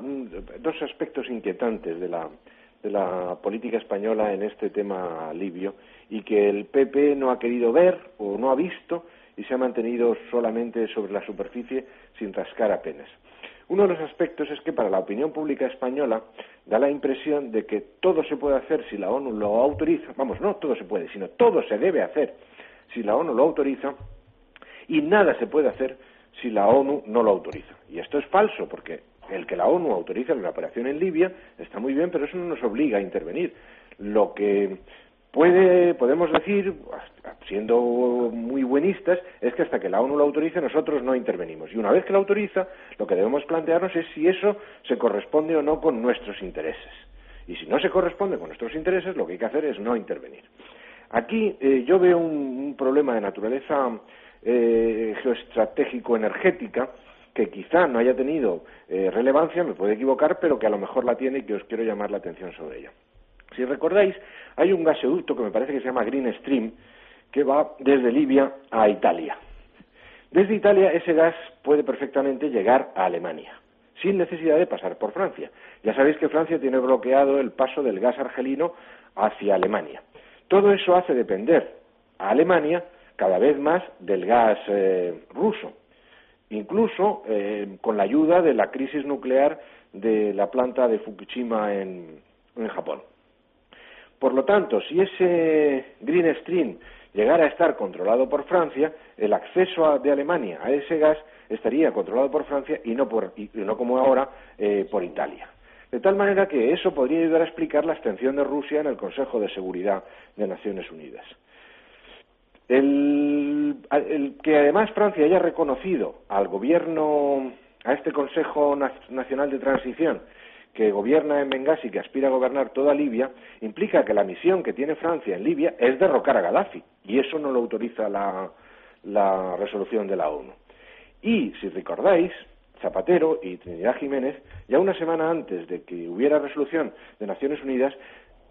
dos aspectos inquietantes de la, de la política española en este tema libio y que el PP no ha querido ver o no ha visto y se ha mantenido solamente sobre la superficie sin rascar apenas. Uno de los aspectos es que para la opinión pública española da la impresión de que todo se puede hacer si la ONU lo autoriza, vamos, no todo se puede, sino todo se debe hacer si la ONU lo autoriza y nada se puede hacer si la ONU no lo autoriza. Y esto es falso, porque el que la ONU autorice la operación en Libia está muy bien, pero eso no nos obliga a intervenir. Lo que puede, podemos decir, siendo muy buenistas, es que hasta que la ONU lo autorice nosotros no intervenimos. Y una vez que lo autoriza, lo que debemos plantearnos es si eso se corresponde o no con nuestros intereses. Y si no se corresponde con nuestros intereses, lo que hay que hacer es no intervenir. Aquí eh, yo veo un, problema de naturaleza eh, geoestratégico-energética que quizá no haya tenido eh, relevancia, me puedo equivocar, pero que a lo mejor la tiene y que os quiero llamar la atención sobre ella. Si recordáis, hay un gasoducto que me parece que se llama Green Stream, que va desde Libia a Italia. Desde Italia ese gas puede perfectamente llegar a Alemania, sin necesidad de pasar por Francia. Ya sabéis que Francia tiene bloqueado el paso del gas argelino hacia Alemania. Todo eso hace depender a Alemania cada vez más del gas eh, ruso, incluso eh, con la ayuda de la crisis nuclear de la planta de Fukushima en Japón. Por lo tanto, si ese Green Stream llegara a estar controlado por Francia, el acceso de Alemania a ese gas estaría controlado por Francia y no, por, no como ahora eh, por Italia. De tal manera que eso podría ayudar a explicar la abstención de Rusia en el Consejo de Seguridad de Naciones Unidas. el, que además Francia haya reconocido al gobierno, a este Consejo Nacional de Transición, que gobierna en Benghazi, que aspira a gobernar toda Libia, implica que la misión que tiene Francia en Libia es derrocar a Gaddafi, y eso no lo autoriza la, la resolución de la ONU. Y, si recordáis, Zapatero y Trinidad Jiménez, ya una semana antes de que hubiera resolución de Naciones Unidas,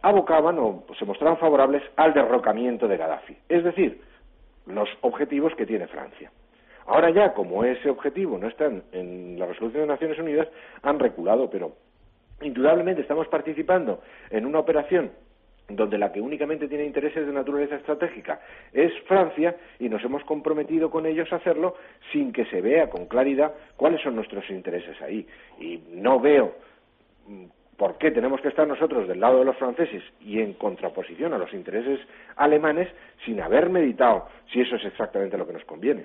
abocaban o se mostraban favorables al derrocamiento de Gaddafi, es decir, los objetivos que tiene Francia. Ahora ya, como ese objetivo no está en la resolución de Naciones Unidas, han reculado, pero indudablemente estamos participando en una operación donde la que únicamente tiene intereses de naturaleza estratégica es Francia y nos hemos comprometido con ellos a hacerlo sin que se vea con claridad cuáles son nuestros intereses ahí. Y no veo mm, por qué tenemos que estar nosotros del lado de los franceses y en contraposición a los intereses alemanes sin haber meditado si eso es exactamente lo que nos conviene.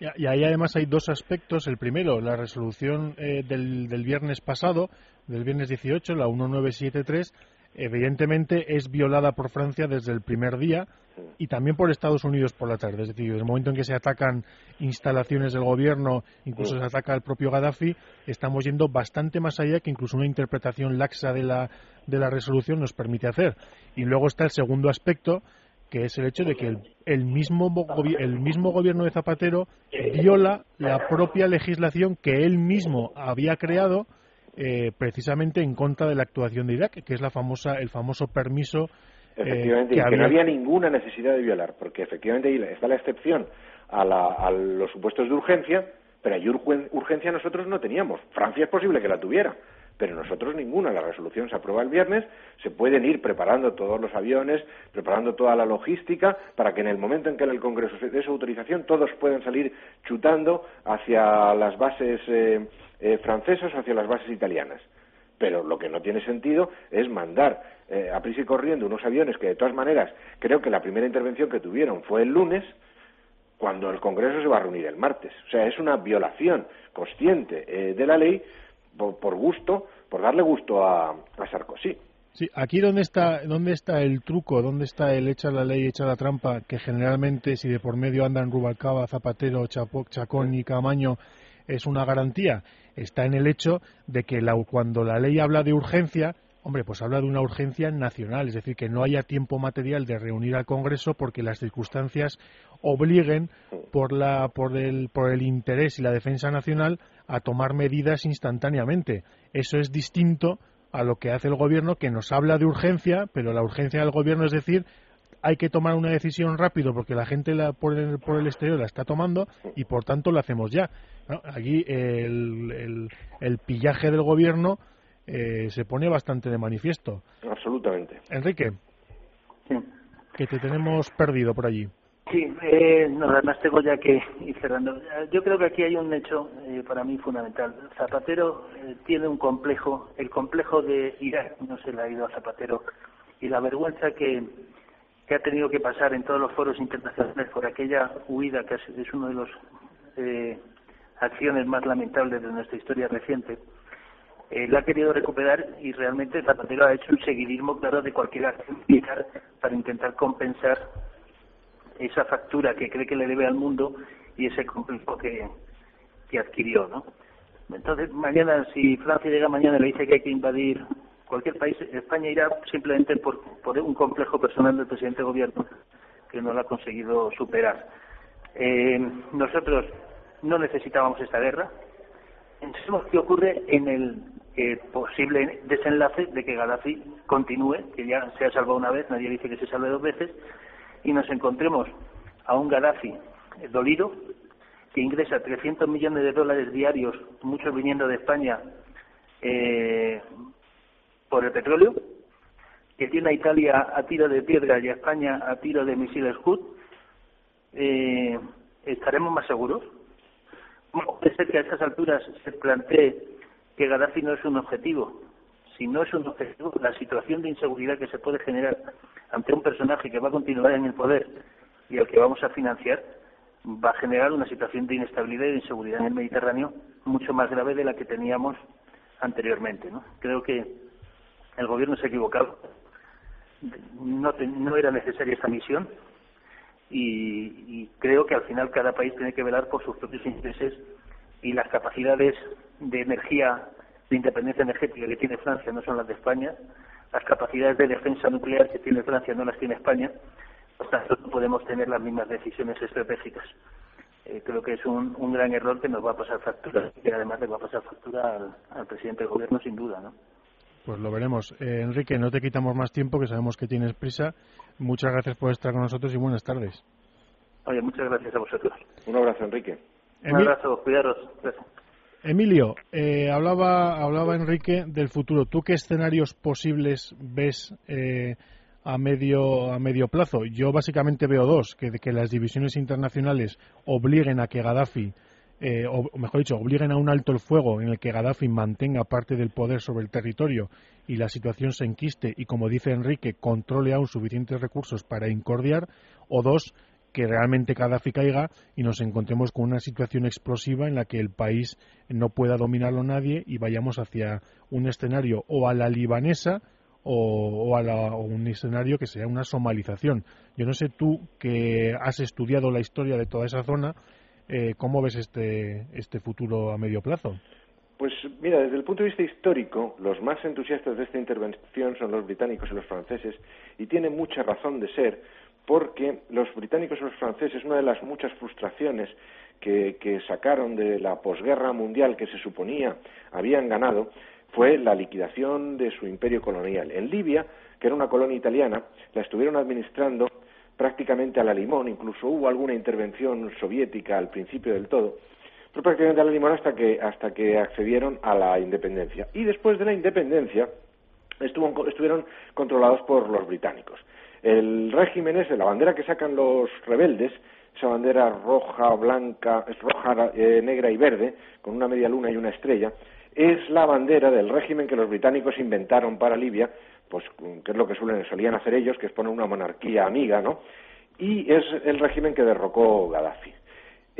Y ahí además hay dos aspectos. El primero, la resolución eh, del, del, viernes pasado, del viernes 18, la 1973, evidentemente es violada por Francia desde el primer día y también por Estados Unidos por la tarde. Es decir, desde el momento en que se atacan instalaciones del gobierno, incluso se ataca al propio Gaddafi, estamos yendo bastante más allá que incluso una interpretación laxa de la, de la resolución nos permite hacer. Y luego está el segundo aspecto, que es el hecho de que el, mismo, el mismo gobierno de Zapatero viola la propia legislación que él mismo había creado eh, precisamente en contra de la actuación de Irak, que es la famosa, el famoso permiso eh, Efectivamente, que, no había ninguna necesidad de violar, porque efectivamente está la excepción a, a los supuestos de urgencia, pero hay urgencia nosotros no teníamos. Francia es posible que la tuviera, pero nosotros ninguna. La resolución se aprueba el viernes, se pueden ir preparando todos los aviones, preparando toda la logística, para que en el momento en que el Congreso se dé su autorización, todos puedan salir chutando hacia las bases eh, eh, francesas o hacia las bases italianas. Pero lo que no tiene sentido es mandar eh, a prisa y corriendo unos aviones que, de todas maneras, creo que la primera intervención que tuvieron fue el lunes, cuando el Congreso se va a reunir el martes. O sea, es una violación consciente de la ley por, gusto, por darle gusto a, Sarkozy. Sí, aquí dónde está, dónde está el truco, dónde está el echa la ley, echa la trampa, que generalmente si de por medio andan Rubalcaba, Zapatero, Chacón y Camaño es una garantía, está en el hecho de que cuando la ley habla de urgencia, Hombre, pues habla de una urgencia nacional, es decir, que no haya tiempo material de reunir al Congreso porque las circunstancias obliguen por, la, por, el, por el interés y la defensa nacional a tomar medidas instantáneamente. Eso es distinto a lo que hace el Gobierno, que nos habla de urgencia, pero la urgencia del Gobierno es decir, hay que tomar una decisión rápido porque la gente la, por, el, por el exterior la está tomando y por tanto lo hacemos ya. Aquí el, el, el pillaje del Gobierno eh, se pone bastante de manifiesto. Absolutamente. Enrique, que te tenemos perdido por allí. Sí, eh, no, además tengo ya que ir cerrando. Yo creo que aquí hay un hecho eh, para mí fundamental. Zapatero eh, tiene un complejo, el complejo de Irak no se le ha ido a Zapatero y la vergüenza que, que ha tenido que pasar en todos los foros internacionales por aquella huida que es, uno de los acciones más lamentables de nuestra historia reciente él ha querido recuperar y realmente Zapatero ha hecho un seguidismo claro de cualquier acción militar para intentar compensar esa factura que cree que le debe al mundo y ese complejo que, que adquirió, ¿no? Entonces, mañana, si Francia llega mañana y le dice que hay que invadir cualquier país, España irá simplemente por, por un complejo personal del presidente de gobierno que no lo ha conseguido superar. Eh, nosotros no necesitábamos esta guerra. Pensemos qué ocurre en el eh, posible desenlace de que Gaddafi continúe, que ya se ha salvado una vez, nadie dice que se salve dos veces, y nos encontremos a un Gaddafi dolido, que ingresa 300 millones de dólares diarios, muchos viniendo de España, eh, por el petróleo, que tiene a Italia a tiro de piedra y a España a tiro de misiles Scud, eh, ¿estaremos más seguros? puede ser que a esas alturas se plantee que Gaddafi no es un objetivo? Si no es un objetivo, la situación de inseguridad que se puede generar ante un personaje que va a continuar en el poder y al que vamos a financiar, va a generar una situación de inestabilidad y de inseguridad en el Mediterráneo mucho más grave de la que teníamos anteriormente. ¿no? Creo que el gobierno se ha equivocado. No, no era necesaria esta misión y, creo que al final cada país tiene que velar por sus propios intereses y las capacidades de energía, de independencia energética que tiene Francia no son las de España, las capacidades de defensa nuclear que tiene Francia no las tiene España, por tanto no podemos tener las mismas decisiones estratégicas. Eh, creo que es un, un, gran error que nos va a pasar factura y que además le va a pasar factura al, al presidente del gobierno sin duda, ¿no? Pues lo veremos. Eh, Enrique, no te quitamos más tiempo, que sabemos que tienes prisa. Muchas gracias por estar con nosotros y buenas tardes. Oye, muchas gracias a vosotros. Un abrazo, Enrique. Un abrazo, cuidaros. Emilio, eh, hablaba, hablaba Enrique del futuro. ¿Tú qué escenarios posibles ves eh, a medio a medio plazo? Yo básicamente veo dos, que, que las divisiones internacionales obliguen a que Gaddafi eh, o mejor dicho, obliguen a un alto el fuego en el que Gaddafi mantenga parte del poder sobre el territorio y la situación se enquiste y, como dice Enrique, controle aún suficientes recursos para incordiar, o dos, que realmente Gaddafi caiga y nos encontremos con una situación explosiva en la que el país no pueda dominarlo nadie y vayamos hacia un escenario o a la libanesa o, a o un escenario que sea una somalización. Yo no sé tú que has estudiado la historia de toda esa zona, eh, ¿Cómo ves este, este futuro a medio plazo? Pues mira, desde el punto de vista histórico, los más entusiastas de esta intervención son los británicos y los franceses, y tiene mucha razón de ser, porque los británicos y los franceses, una de las muchas frustraciones que, sacaron de la posguerra mundial que se suponía habían ganado, fue la liquidación de su imperio colonial. En Libia, que era una colonia italiana, la estuvieron administrando prácticamente a la limón, incluso hubo alguna intervención soviética al principio del todo, pero prácticamente a la limón hasta que, hasta que accedieron a la independencia. Y después de la independencia estuvo, estuvieron controlados por los británicos. El régimen es la bandera que sacan los rebeldes, esa bandera roja, blanca, es roja, eh, negra y verde, con una media luna y una estrella, es la bandera del régimen que los británicos inventaron para Libia pues que es lo que suelen, solían hacer ellos, que es poner una monarquía amiga, ¿no? Y es el régimen que derrocó Gaddafi.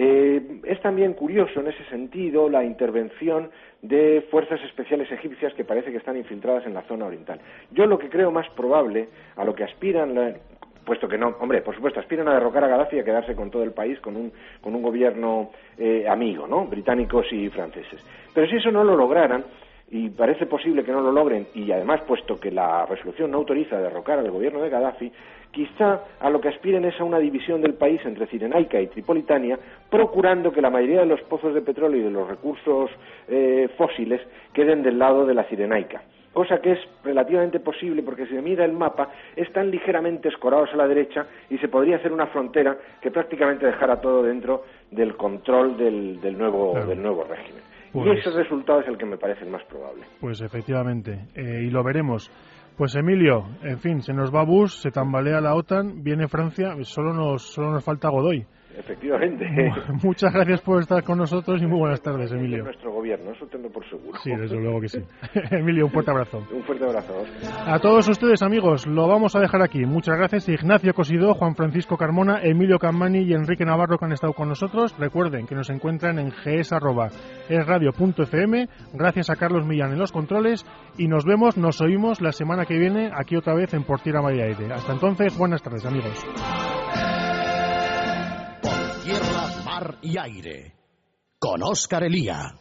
Eh, es también curioso en ese sentido la intervención de fuerzas especiales egipcias que parece que están infiltradas en la zona oriental. Yo lo que creo más probable, a lo que aspiran, puesto que no, hombre, por supuesto, aspiran a derrocar a Gaddafi y a quedarse con todo el país, con un, con un gobierno eh, amigo, ¿no? Británicos y franceses. Pero si eso no lo lograran, y parece posible que no lo logren, y además, puesto que la resolución no autoriza derrocar al gobierno de Gaddafi, quizá a lo que aspiren es a una división del país entre Cirenaica y Tripolitania, procurando que la mayoría de los pozos de petróleo y de los recursos eh, fósiles queden del lado de la Cirenaica. Cosa que es relativamente posible porque si se mira el mapa están ligeramente escorados a la derecha y se podría hacer una frontera que prácticamente dejara todo dentro del control del, nuevo, del nuevo régimen. Y pues ese resultado es el que me parece el más probable. Pues efectivamente, eh, y lo veremos. Pues Emilio, en fin, se nos va Bush, se tambalea la OTAN, viene Francia, solo nos, solo nos falta Godoy. Efectivamente. Muchas gracias por estar con nosotros y muy buenas tardes, Emilio. nuestro gobierno, eso tengo por seguro. Sí, desde luego que sí. Emilio, un fuerte abrazo. Un fuerte abrazo. A todos ustedes, amigos, lo vamos a dejar aquí. Muchas gracias Ignacio Cosido, Juan Francisco Carmona, Emilio Cammani y Enrique Navarro que han estado con nosotros. Recuerden que nos encuentran en gs.esradio.fm. Gracias a Carlos Millán en los controles y nos vemos, nos oímos la semana que viene aquí otra vez en Portira María Aire. Hasta entonces, buenas tardes, amigos. Mar y aire. Con Oscar Elía.